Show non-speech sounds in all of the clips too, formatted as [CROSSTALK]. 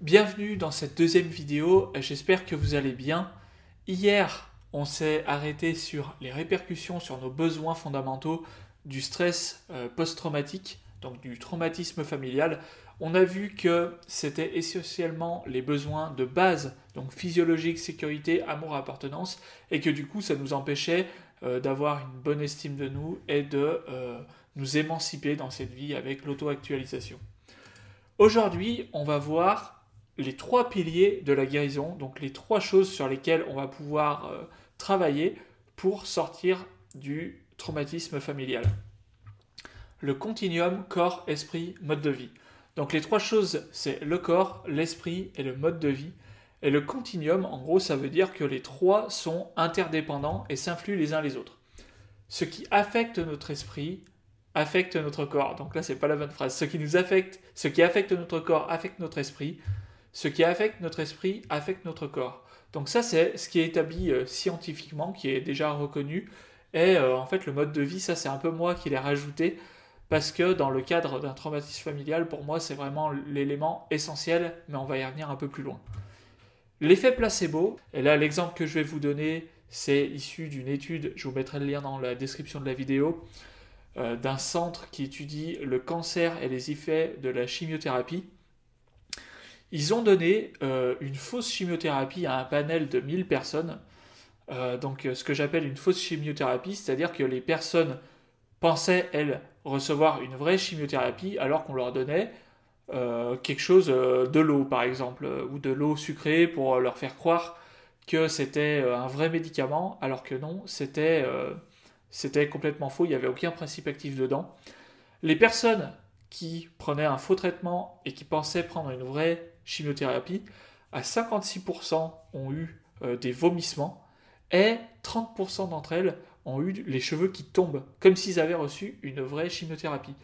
Bienvenue dans cette deuxième vidéo, j'espère que vous allez bien. Hier, on s'est arrêté sur les répercussions sur nos besoins fondamentaux du stress euh, post-traumatique, donc du traumatisme familial. On a vu que c'était essentiellement les besoins de base, donc physiologique, sécurité, amour, appartenance, et que du coup ça nous empêchait euh, d'avoir une bonne estime de nous et de euh, nous émanciper dans cette vie avec l'auto-actualisation. Aujourd'hui, on va voir les trois piliers de la guérison, donc les trois choses sur lesquelles on va pouvoir euh, travailler pour sortir du traumatisme familial. Le continuum corps, esprit, mode de vie. Donc les trois choses, c'est le corps, l'esprit et le mode de vie. Et le continuum, en gros, ça veut dire que les trois sont interdépendants et s'influent les uns les autres. Ce qui affecte notre esprit affecte notre corps. Donc là, c'est pas la bonne phrase. Ce qui nous affecte, ce qui affecte notre corps affecte notre esprit ce qui affecte notre esprit affecte notre corps. Donc ça, c'est ce qui est établi euh, scientifiquement, qui est déjà reconnu. Et euh, en fait, le mode de vie, ça, c'est un peu moi qui l'ai rajouté, parce que dans le cadre d'un traumatisme familial, pour moi, c'est vraiment l'élément essentiel, mais on va y revenir un peu plus loin. L'effet placebo, et là, l'exemple que je vais vous donner, c'est issu d'une étude, je vous mettrai le lien dans la description de la vidéo, euh, d'un centre qui étudie le cancer et les effets de la chimiothérapie. Ils ont donné euh, une fausse chimiothérapie à un panel de 1000 personnes. Euh, donc euh, ce que j'appelle une fausse chimiothérapie, c'est-à-dire que les personnes pensaient, elles, recevoir une vraie chimiothérapie alors qu'on leur donnait quelque chose de l'eau, par exemple, ou de l'eau sucrée pour leur faire croire que c'était un vrai médicament, alors que non, c'était c'était complètement faux, il n'y avait aucun principe actif dedans. Les personnes qui prenaient un faux traitement et qui pensaient prendre une vraie chimiothérapie, à 56% ont eu euh, des vomissements et 30% d'entre elles ont eu les cheveux qui tombent, comme s'ils avaient reçu une vraie chimiothérapie.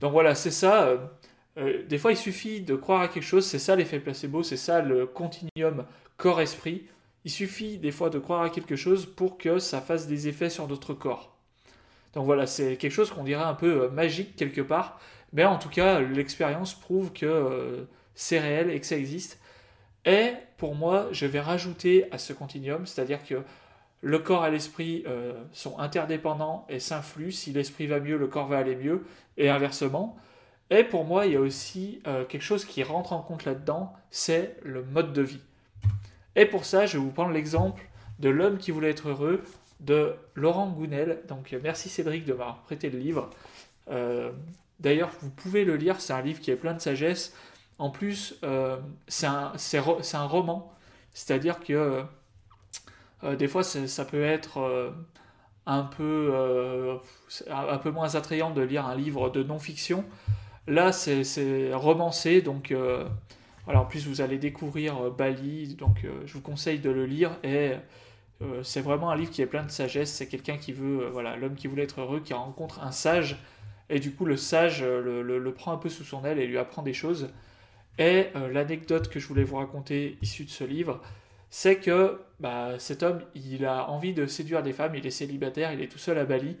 Donc voilà, c'est ça. Euh, euh, des fois, il suffit de croire à quelque chose, c'est ça l'effet placebo, c'est ça le continuum corps-esprit. Il suffit des fois de croire à quelque chose pour que ça fasse des effets sur notre corps. Donc voilà, c'est quelque chose qu'on dirait un peu magique quelque part, mais en tout cas, l'expérience prouve que c'est réel et que ça existe. Et pour moi, je vais rajouter à ce continuum, c'est-à-dire que le corps et l'esprit euh, sont interdépendants et s'influent. Si l'esprit va mieux, le corps va aller mieux, et inversement. Et pour moi, il y a aussi euh, quelque chose qui rentre en compte là-dedans, c'est le mode de vie. Et pour ça, je vais vous prendre l'exemple de l'homme qui voulait être heureux de Laurent Gounel. Donc merci Cédric de m'avoir prêté le livre. Euh, d'ailleurs, vous pouvez le lire, c'est un livre qui est plein de sagesse. En plus, euh, c'est un, roman, c'est-à-dire que euh, des fois ça peut être euh, un, peu, moins attrayant de lire un livre de non-fiction. Là, c'est romancé, donc en plus vous allez découvrir Bali, donc je vous conseille de le lire et c'est vraiment un livre qui est plein de sagesse. C'est quelqu'un qui veut, voilà, l'homme qui voulait être heureux, qui rencontre un sage et du coup le sage le, prend un peu sous son aile et lui apprend des choses. Et euh, l'anecdote que je voulais vous raconter issue de ce livre, c'est que bah, cet homme, il a envie de séduire des femmes, il est célibataire, il est tout seul à Bali.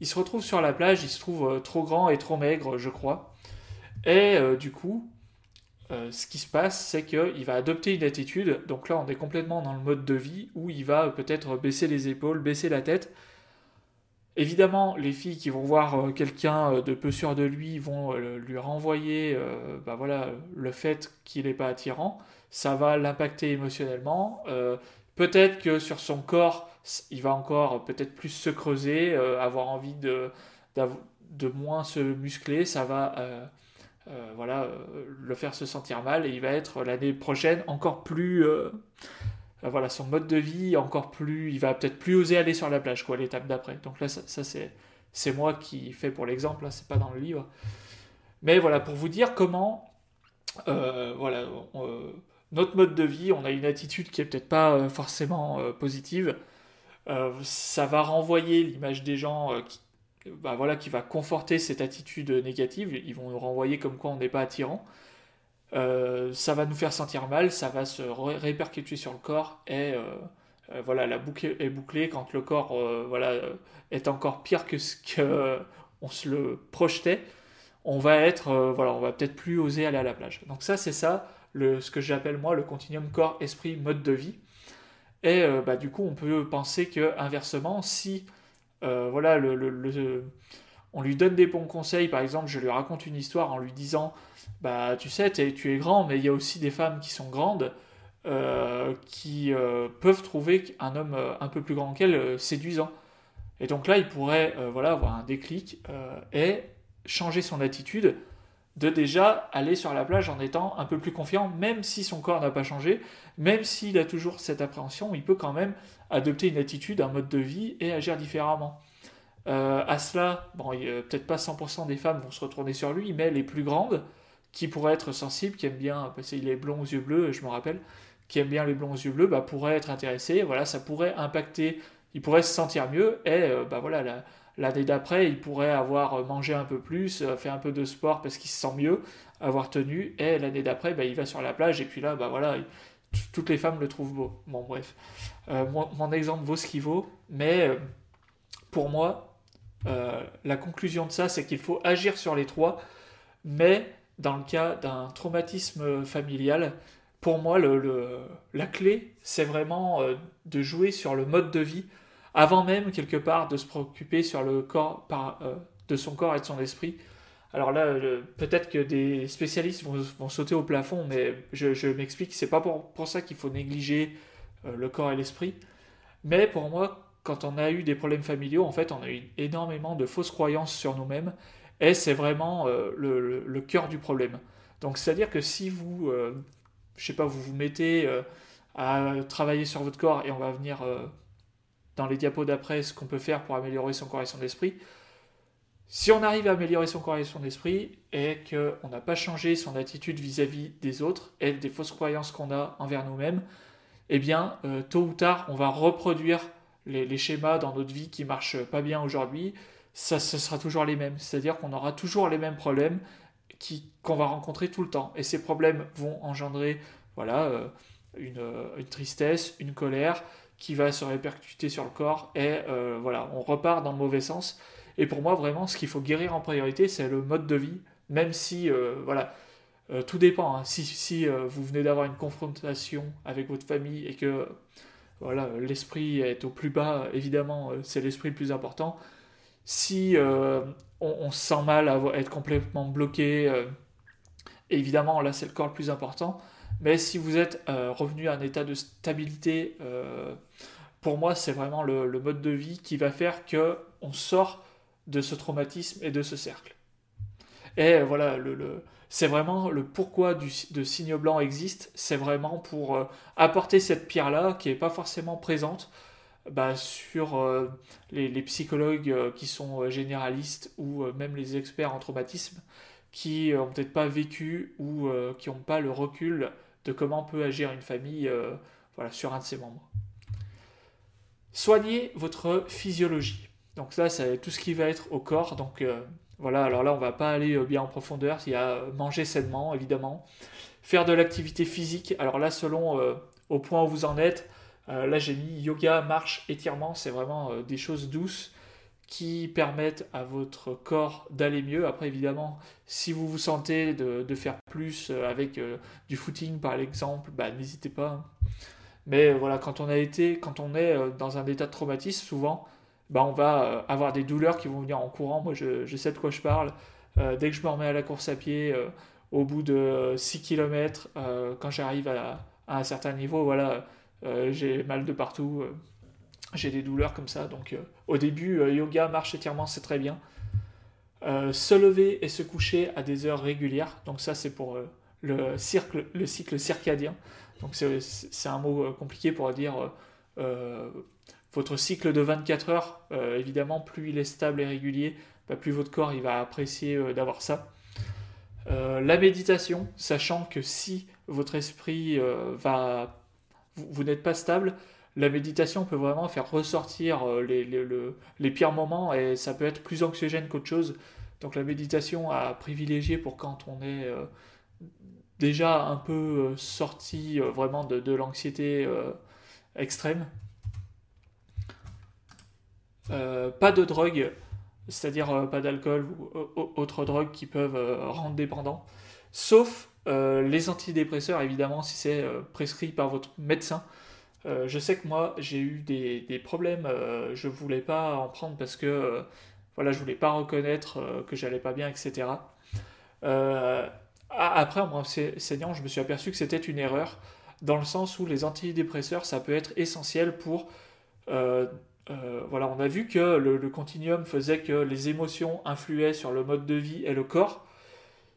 Il se retrouve sur la plage, il se trouve euh, trop grand et trop maigre, je crois. Et euh, du coup, ce qui se passe, c'est qu'il va adopter une attitude. Donc là, on est complètement dans le mode de vie où il va peut-être baisser les épaules, baisser la tête Évidemment, les filles qui vont voir euh, quelqu'un euh, de peu sûr de lui vont euh, lui renvoyer bah voilà, le fait qu'il n'est pas attirant. Ça va l'impacter émotionnellement. peut-être que sur son corps, il va encore peut-être plus se creuser, avoir envie de, de moins se muscler. Ça va voilà, le faire se sentir mal et il va être l'année prochaine encore plus euh, voilà, son mode de vie encore plus, il va peut-être plus oser aller sur la plage, quoi, l'étape d'après. Donc là, ça, c'est, moi qui fais pour l'exemple, là, c'est pas dans le livre. Mais voilà, pour vous dire comment, euh, voilà, euh, notre mode de vie, on a une attitude qui est peut-être pas forcément positive. ça va renvoyer l'image des gens qui, bah, voilà, qui va conforter cette attitude négative. Ils vont nous renvoyer comme quoi on n'est pas attirant. Euh, ça va nous faire sentir mal, ça va se répercuter sur le corps et euh, euh, voilà, la boucle est bouclée quand le corps voilà, est encore pire que ce qu'on se le projetait. on va être, voilà, on va peut-être plus oser aller à la plage. Donc ça, c'est ça, le, ce que j'appelle moi le continuum corps, esprit, mode de vie. Et bah, du coup, on peut penser que inversement, si voilà, le, on lui donne des bons conseils, par exemple, je lui raconte une histoire en lui disant, bah tu sais, tu es grand, mais il y a aussi des femmes qui sont grandes. Euh, qui euh, peuvent trouver un homme euh, un peu plus grand qu'elle séduisant. Et donc là, il pourrait voilà, avoir un déclic et changer son attitude de déjà aller sur la plage en étant un peu plus confiant, même si son corps n'a pas changé, même s'il a toujours cette appréhension, il peut quand même adopter une attitude, un mode de vie et agir différemment. À cela, bon, peut-être pas 100% des femmes vont se retourner sur lui, mais les plus grandes, qui pourraient être sensibles, qui aiment bien, parce qu'il est blond aux yeux bleus, je me rappelle, qui aime bien les blonds aux yeux bleus, bah, pourrait être intéressé. Voilà, ça pourrait impacter, il pourrait se sentir mieux. Et euh, bah, voilà, l'année d'après, il pourrait avoir mangé un peu plus, euh, fait un peu de sport parce qu'il se sent mieux, avoir tenu. Et l'année d'après, bah, il va sur la plage. Et puis là, bah, voilà, toutes les femmes le trouvent beau. Bon, bref. Euh, mon, exemple vaut ce qu'il vaut. Mais pour moi, la conclusion de ça, c'est qu'il faut agir sur les trois. Mais dans le cas d'un traumatisme familial, pour moi, la clé, c'est vraiment euh, de jouer sur le mode de vie, avant même, quelque part, de se préoccuper sur le corps, euh, de son corps et de son esprit. Alors là, peut-être que des spécialistes vont, sauter au plafond, mais je, m'explique, c'est pas pour, pour ça qu'il faut négliger euh, le corps et l'esprit. Mais pour moi, quand on a eu des problèmes familiaux, en fait, on a eu énormément de fausses croyances sur nous-mêmes, et c'est vraiment le, le, cœur du problème. Donc, c'est-à-dire que si vous je sais pas, vous vous mettez euh, à travailler sur votre corps et on va venir euh, dans les diapos d'après ce qu'on peut faire pour améliorer son corps et son esprit. Si on arrive à améliorer son corps et son esprit et qu'on n'a pas changé son attitude vis-à-vis des autres et des fausses croyances qu'on a envers nous-mêmes, eh bien, euh, tôt ou tard, on va reproduire les, schémas dans notre vie qui marchent pas bien aujourd'hui. Ça, ce sera toujours les mêmes. C'est-à-dire qu'on aura toujours les mêmes problèmes qu'on va rencontrer tout le temps. Et ces problèmes vont engendrer voilà, euh, euh, une, tristesse, une colère qui va se répercuter sur le corps. Et euh, voilà, on repart dans le mauvais sens. Et pour moi, vraiment, ce qu'il faut guérir en priorité, c'est le mode de vie. Même si, voilà, tout dépend. Hein. Si, si vous venez d'avoir une confrontation avec votre famille et que voilà, l'esprit est au plus bas, évidemment, c'est l'esprit le plus important. Si on, se sent mal à être complètement bloqué. Euh, évidemment, là, c'est le corps le plus important. Mais si vous êtes euh, revenu à un état de stabilité, euh, pour moi, c'est vraiment le, mode de vie qui va faire que on sort de ce traumatisme et de ce cercle. Et voilà, le, c'est vraiment le pourquoi de signe blanc existe, c'est vraiment pour apporter cette pierre-là qui n'est pas forcément présente bah, sur euh, les, psychologues euh, qui sont euh, généralistes ou même les experts en traumatisme qui n'ont peut-être pas vécu ou qui n'ont pas le recul de comment peut agir une famille voilà, sur un de ses membres. Soignez votre physiologie. Donc ça, c'est tout ce qui va être au corps. Donc voilà, alors là, on va pas aller bien en profondeur. Il y a manger sainement, évidemment. Faire de l'activité physique. Alors là, selon au point où vous en êtes, euh, là, j'ai mis yoga, marche, étirement. C'est vraiment euh, des choses douces qui permettent à votre corps d'aller mieux. Après, évidemment, si vous vous sentez de, faire plus euh, avec du footing, par exemple, bah, n'hésitez pas. Hein. Mais voilà, quand on a été, quand on est dans un état de traumatisme, souvent, bah, on va avoir des douleurs qui vont venir en courant. Moi, je, sais de quoi je parle. dès que je me remets à la course à pied, au bout de 6 km, quand j'arrive à, un certain niveau, voilà, euh, j'ai mal de partout, euh, j'ai des douleurs comme ça. Donc euh, au début, yoga, marche, étirement, c'est très bien. se lever et se coucher à des heures régulières. Donc ça, c'est pour le, le cycle circadien. Donc c'est un mot compliqué pour dire votre cycle de 24 heures. évidemment, plus il est stable et régulier, bah, plus votre corps il va apprécier d'avoir ça. la méditation, sachant que si votre esprit va vous, n'êtes pas stable, la méditation peut vraiment faire ressortir euh, les, pires moments et ça peut être plus anxiogène qu'autre chose. Donc la méditation à privilégier pour quand on est euh, déjà un peu euh, sorti vraiment de l'anxiété extrême. Pas de drogue. c'est-à-dire pas d'alcool ou autres drogues qui peuvent rendre dépendant, sauf les antidépresseurs, évidemment, si c'est prescrit par votre médecin. je sais que moi, j'ai eu des, problèmes, je voulais pas en prendre parce que voilà, je voulais pas reconnaître que j'allais pas bien, etc. après, en enseignant, je me suis aperçu que c'était une erreur dans le sens où les antidépresseurs, ça peut être essentiel pour... Euh, euh, voilà, on a vu que le, continuum faisait que les émotions influaient sur le mode de vie et le corps.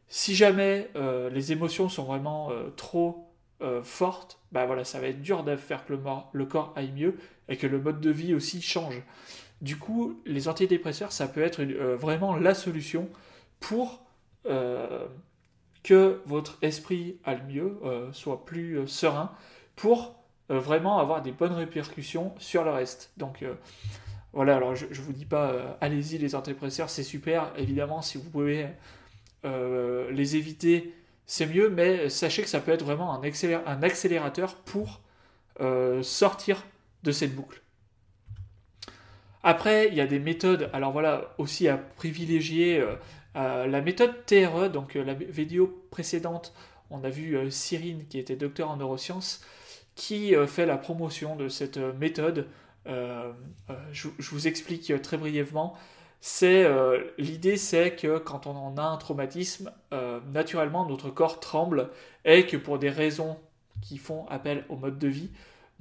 Si jamais euh, les émotions sont vraiment trop fortes, bah voilà, ça va être dur de faire que le, corps aille mieux et que le mode de vie aussi change. Du coup, les antidépresseurs, ça peut être vraiment la solution pour que votre esprit aille mieux, euh, soit plus euh, serein, pour euh, vraiment avoir des bonnes répercussions sur le reste. Donc voilà, alors je ne vous dis pas, allez-y les antidépresseurs, c'est super, évidemment, si vous pouvez les éviter, c'est mieux, mais sachez que ça peut être vraiment un, un accélérateur pour sortir de cette boucle. Après, il y a des méthodes, alors voilà, aussi à privilégier euh, la méthode TRE, donc euh, la vidéo précédente, on a vu euh, Cyrine, qui était docteur en neurosciences, qui fait la promotion de cette méthode. Je, vous explique très brièvement. C'est l'idée, c'est que quand on a un traumatisme, naturellement notre corps tremble et que pour des raisons qui font appel au mode de vie,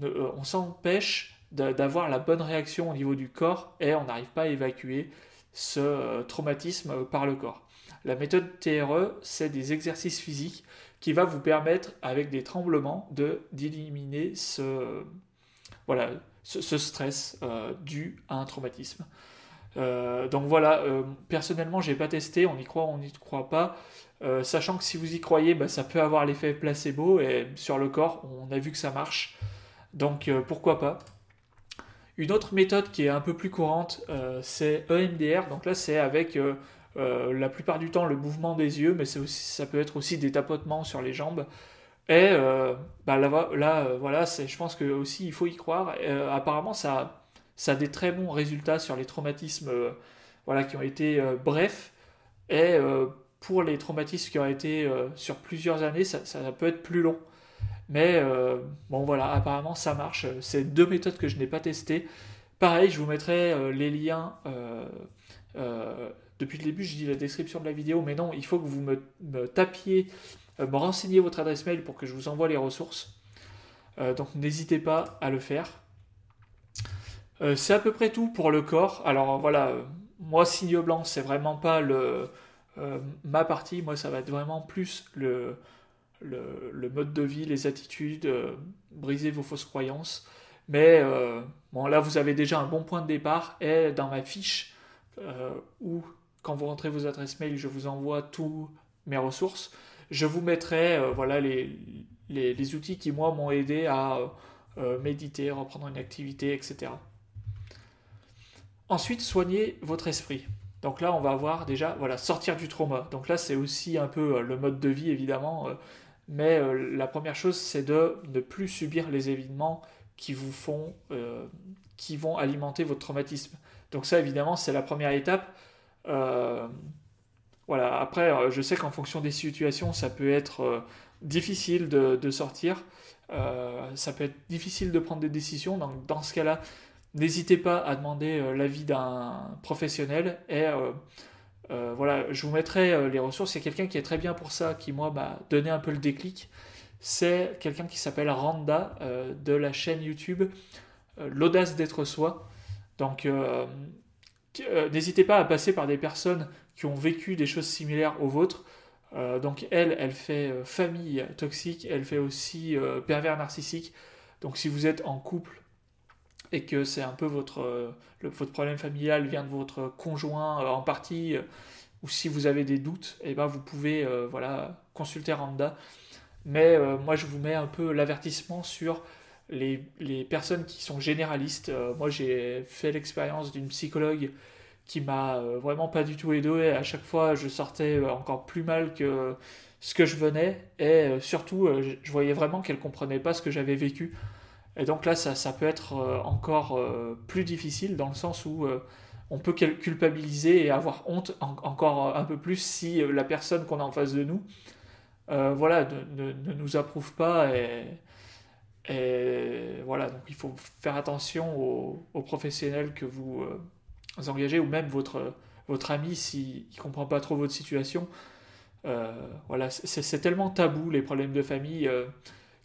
on s'empêche d'avoir la bonne réaction au niveau du corps et on n'arrive pas à évacuer ce euh, traumatisme par le corps. La méthode TRE, c'est des exercices physiques qui va vous permettre, avec des tremblements, de d'éliminer ce, voilà, ce, stress euh, dû à un traumatisme. Euh, donc voilà, personnellement, j'ai pas testé, on y croit, on n'y croit pas. sachant que si vous y croyez, bah, ça peut avoir l'effet placebo et sur le corps, on a vu que ça marche. Donc pourquoi pas une autre méthode qui est un peu plus courante, euh, c'est EMDR. Donc là, c'est avec euh, euh, la plupart du temps le mouvement des yeux, mais ça peut être aussi des tapotements sur les jambes. Et bah là, là voilà, je pense que aussi il faut y croire. apparemment, ça, ça a des très bons résultats sur les traumatismes voilà, qui ont été brefs. Et pour les traumatismes qui ont été sur plusieurs années, ça, peut être plus long. Mais euh, bon voilà, apparemment ça marche. C'est deux méthodes que je n'ai pas testées. Pareil, je vous mettrai euh, les liens. Euh, depuis le début, je dis la description de la vidéo, mais non, il faut que vous me, tapiez, me renseigniez votre adresse mail pour que je vous envoie les ressources. donc n'hésitez pas à le faire. c'est à peu près tout pour le corps. Alors voilà, moi signe blanc, c'est vraiment pas le ma partie. Moi, ça va être vraiment plus le le, mode de vie, les attitudes, euh, briser vos fausses croyances. Mais euh, bon, là, vous avez déjà un bon point de départ. Et dans ma fiche, euh, où quand vous rentrez vos adresses mail, je vous envoie tous mes ressources, je vous mettrai voilà, les, les, outils qui, moi, m'ont aidé à méditer, reprendre une activité, etc. Ensuite, soignez votre esprit. Donc là, on va voir déjà, voilà, sortir du trauma. Donc là, c'est aussi un peu le mode de vie, évidemment. Mais euh, la première chose, c'est de ne plus subir les événements qui vous font, euh, qui vont alimenter votre traumatisme. Donc ça, évidemment, c'est la première étape. Euh, voilà. Après, je sais qu'en fonction des situations, ça peut être difficile de, sortir. ça peut être difficile de prendre des décisions. Donc dans ce cas-là, n'hésitez pas à demander l'avis d'un professionnel et euh, voilà, je vous mettrai euh, les ressources. Il y a quelqu'un qui est très bien pour ça, qui moi m'a donné un peu le déclic. C'est quelqu'un qui s'appelle Randa euh, de la chaîne YouTube L'audace d'être soi. Donc n'hésitez pas à passer par des personnes qui ont vécu des choses similaires aux vôtres. donc elle, elle fait famille toxique, elle fait aussi pervers narcissique. Donc si vous êtes en couple et que c'est un peu votre, euh, votre problème familial vient de votre conjoint euh, en partie, euh, ou si vous avez des doutes, eh ben vous pouvez voilà, consulter Randa. Mais moi, je vous mets un peu l'avertissement sur les, les, personnes qui sont généralistes. moi, j'ai fait l'expérience d'une psychologue qui m'a vraiment pas du tout aidé. Et à chaque fois, je sortais encore plus mal que ce que je venais. Et surtout, je voyais vraiment qu'elle comprenait pas ce que j'avais vécu. Et donc là, ça, peut être euh, encore euh, plus difficile dans le sens où, euh, on peut culpabiliser et avoir honte encore un peu plus si la personne qu'on a en face de nous voilà, ne, nous approuve pas et, voilà, donc il faut faire attention aux, professionnels que vous, engagez ou même votre, votre ami s'il ne comprend pas trop votre situation. voilà, c'est tellement tabou les problèmes de famille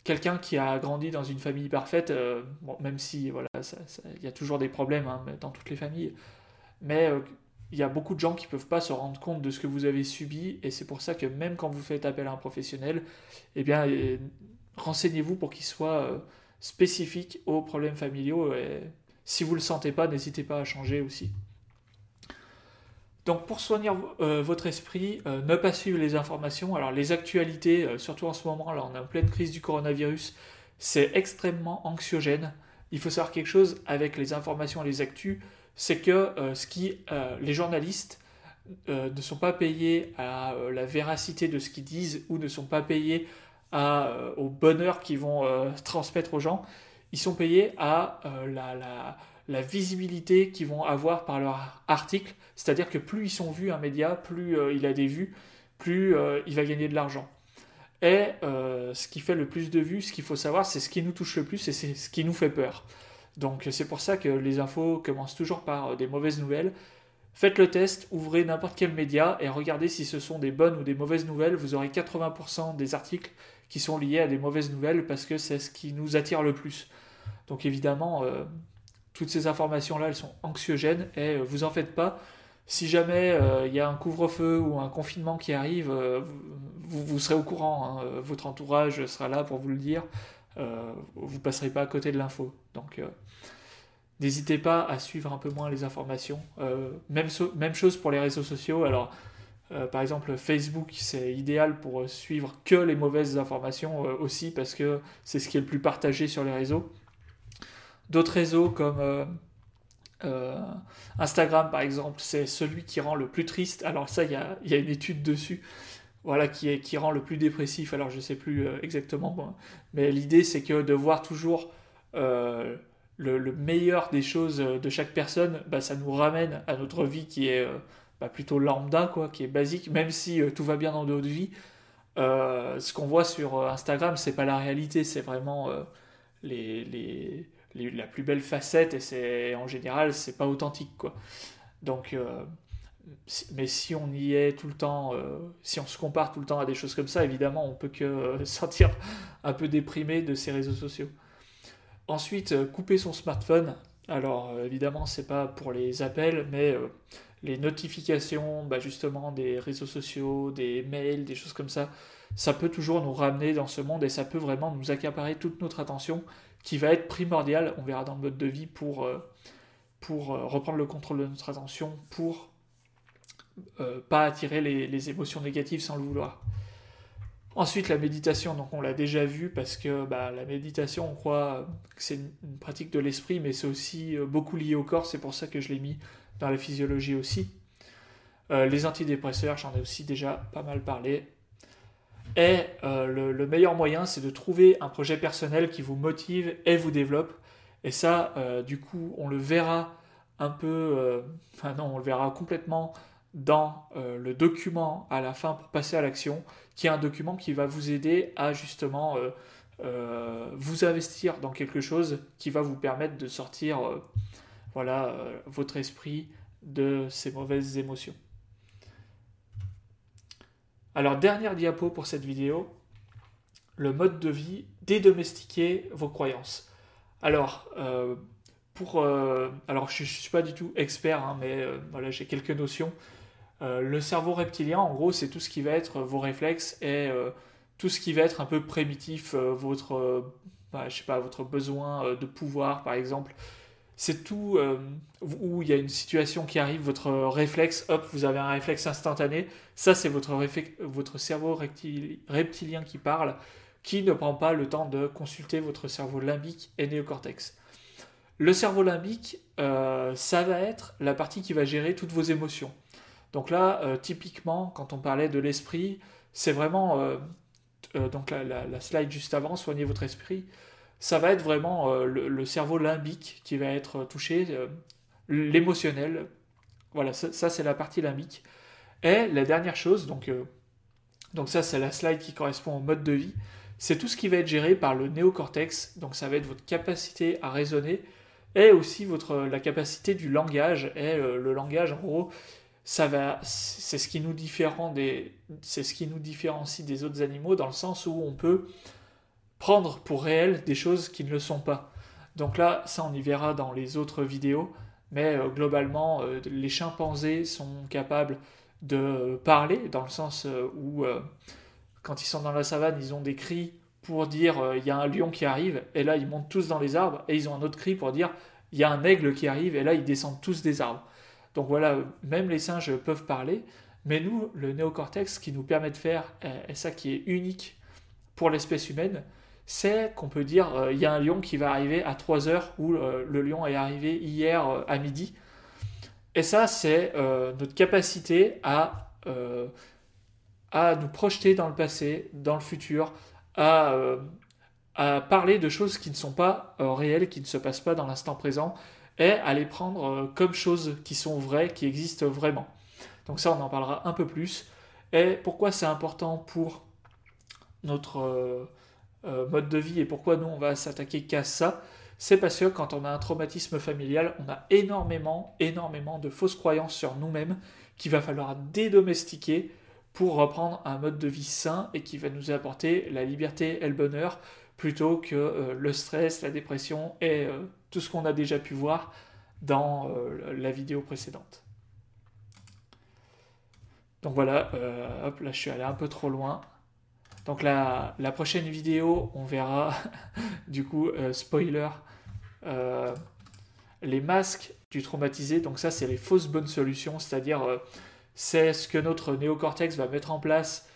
quelqu'un qui a grandi dans une famille parfaite, euh, même si voilà, il y a toujours des problèmes hein, dans toutes les familles, mais euh, il y a beaucoup de gens qui ne peuvent pas se rendre compte de ce que vous avez subi, et c'est pour ça que même quand vous faites appel à un professionnel, eh bien, euh, renseignez-vous pour qu'il soit spécifique aux problèmes familiaux, si vous ne le sentez pas, n'hésitez pas à changer aussi. Donc pour soigner euh, votre esprit, euh, ne pas suivre les informations. Alors les actualités, euh, surtout en ce moment, là on est en pleine crise du coronavirus, c'est extrêmement anxiogène. Il faut savoir quelque chose avec les informations et les actus, c'est que ce qui, les journalistes ne sont pas payés à la véracité de ce qu'ils disent ou ne sont pas payés au bonheur qu'ils vont transmettre aux gens. Ils sont payés à la la visibilité qu'ils vont avoir par leur article. C'est-à-dire que plus ils sont vus, un média, plus euh, il a des vues, plus euh, il va gagner de l'argent. Et euh, ce qui fait le plus de vues, ce qu'il faut savoir, c'est ce qui nous touche le plus et c'est ce qui nous fait peur. Donc c'est pour ça que les infos commencent toujours par des mauvaises nouvelles. Faites le test, ouvrez n'importe quel média et regardez si ce sont des bonnes ou des mauvaises nouvelles. Vous aurez 80% des articles qui sont liés à des mauvaises nouvelles parce que c'est ce qui nous attire le plus. Donc évidemment, toutes ces informations-là, elles sont anxiogènes et euh, vous en faites pas. Si jamais euh, il y a un couvre-feu ou un confinement qui arrive, euh, vous, serez au courant. Hein. votre entourage sera là pour vous le dire. vous passerez pas à côté de l'info. Donc n'hésitez pas à suivre un peu moins les informations. même, même chose pour les réseaux sociaux. Alors par exemple, Facebook, c'est idéal pour suivre que les mauvaises informations aussi parce que c'est ce qui est le plus partagé sur les réseaux. D'autres réseaux comme euh, euh, Instagram, par exemple, c'est celui qui rend le plus triste. Alors ça, il y a, une étude dessus. Voilà, qui, est, qui rend le plus dépressif. Alors je ne sais plus euh, exactement, mais l'idée c'est que de voir toujours le, meilleur des choses de chaque personne, bah, ça nous ramène à notre vie qui est bah, plutôt lambda, quoi, qui est basique, même si tout va bien dans notre vie. ce qu'on voit sur Instagram, c'est pas la réalité, c'est vraiment la plus belle facette et c'est en général c'est pas authentique quoi. Donc euh, mais si on y est tout le temps, euh, si on se compare tout le temps à des choses comme ça, évidemment on peut que euh, [LAUGHS] sentir un peu déprimé de ces réseaux sociaux. Ensuite, couper son smartphone. Alors évidemment c'est pas pour les appels, mais les notifications, bah, justement des réseaux sociaux, des mails, des choses comme ça, ça peut toujours nous ramener dans ce monde et ça peut vraiment nous accaparer toute notre attention qui va être primordial, on verra dans le mode de vie, pour, euh, pour euh, reprendre le contrôle de notre attention, pour euh, pas attirer les, émotions négatives sans le vouloir. Ensuite, la méditation, donc on l'a déjà vu parce que bah, la méditation, on croit que c'est une, pratique de l'esprit, mais c'est aussi beaucoup lié au corps, c'est pour ça que je l'ai mis dans la physiologie aussi. les antidépresseurs, j'en ai aussi déjà pas mal parlé. Et euh, le, meilleur moyen, c'est de trouver un projet personnel qui vous motive et vous développe. Et ça, euh, du coup, on le verra un peu, euh, enfin non, on le verra complètement dans le document à la fin pour passer à l'action, qui est un document qui va vous aider à justement vous investir dans quelque chose qui va vous permettre de sortir, voilà, votre esprit de ces mauvaises émotions. Alors, dernière diapo pour cette vidéo, le mode de vie, dédomestiquer vos croyances. Alors, euh, pour, euh, alors je ne suis pas du tout expert, hein, mais euh, j'ai quelques notions. le cerveau reptilien, en gros, c'est tout ce qui va être vos réflexes et tout ce qui va être un peu primitif, votre, bah, je sais pas, votre besoin de pouvoir, par exemple, c'est tout euh, où il y a une situation qui arrive, votre réflexe, hop, vous avez un réflexe instantané. Ça, c'est votre, votre cerveau reptilien qui parle, qui ne prend pas le temps de consulter votre cerveau limbique et néocortex. Le cerveau limbique, euh, ça va être la partie qui va gérer toutes vos émotions. Donc là, euh, typiquement, quand on parlait de l'esprit, c'est vraiment donc la, slide juste avant, soignez votre esprit ça va être vraiment euh, le, cerveau limbique qui va être touché, euh, l'émotionnel, Voilà, ça, c'est la partie limbique. Et la dernière chose, donc, donc ça c'est la slide qui correspond au mode de vie, c'est tout ce qui va être géré par le néocortex, donc ça va être votre capacité à raisonner, et aussi votre, la capacité du langage, et le langage en gros, ça va, c'est ce qui nous différencie des autres animaux dans le sens où on peut prendre pour réel des choses qui ne le sont pas. Donc là, ça on y verra dans les autres vidéos, mais euh, globalement, euh, les chimpanzés sont capables de parler dans le sens euh, où quand ils sont dans la savane, ils ont des cris pour dire il y a un lion qui arrive, et là ils montent tous dans les arbres, et ils ont un autre cri pour dire il y a un aigle qui arrive, et là ils descendent tous des arbres. Donc voilà, même les singes peuvent parler, mais nous, le néocortex, qui nous permet de faire, et ça qui est unique pour l'espèce humaine, c'est qu'on peut dire, euh, il y a un lion qui va arriver à 3 heures, ou euh, le lion est arrivé hier euh, à midi. Et ça, c'est notre capacité à, à nous projeter dans le passé, dans le futur, à, à parler de choses qui ne sont pas réelles, qui ne se passent pas dans l'instant présent, et à les prendre comme choses qui sont vraies, qui existent vraiment. Donc ça, on en parlera un peu plus. Et pourquoi c'est important pour notre euh, euh, mode de vie et pourquoi nous, on va s'attaquer qu'à ça c'est parce que quand on a un traumatisme familial, on a énormément, énormément de fausses croyances sur nous-mêmes qu'il va falloir dédomestiquer pour reprendre un mode de vie sain et qui va nous apporter la liberté et le bonheur plutôt que le stress, la dépression et tout ce qu'on a déjà pu voir dans euh, la vidéo précédente. Donc voilà, euh, hop, là je suis allé un peu trop loin. Donc la, la prochaine vidéo, on verra, [LAUGHS] du coup, euh, spoiler, les masques du traumatisé. Donc ça, c'est les fausses bonnes solutions, c'est-à-dire c'est ce que notre néocortex va mettre en place,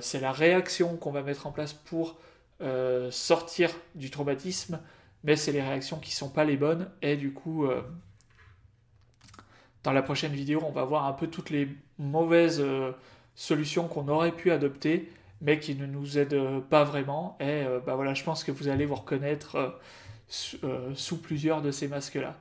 c'est la réaction qu'on va mettre en place pour sortir du traumatisme mais c'est les réactions qui sont pas les bonnes. Et du coup, euh, dans la prochaine vidéo, on va voir un peu toutes les mauvaises euh, solutions qu'on aurait pu adopter, mais qui ne nous aident pas vraiment. Et euh, bah voilà, je pense que vous allez vous reconnaître sous plusieurs de ces masques-là.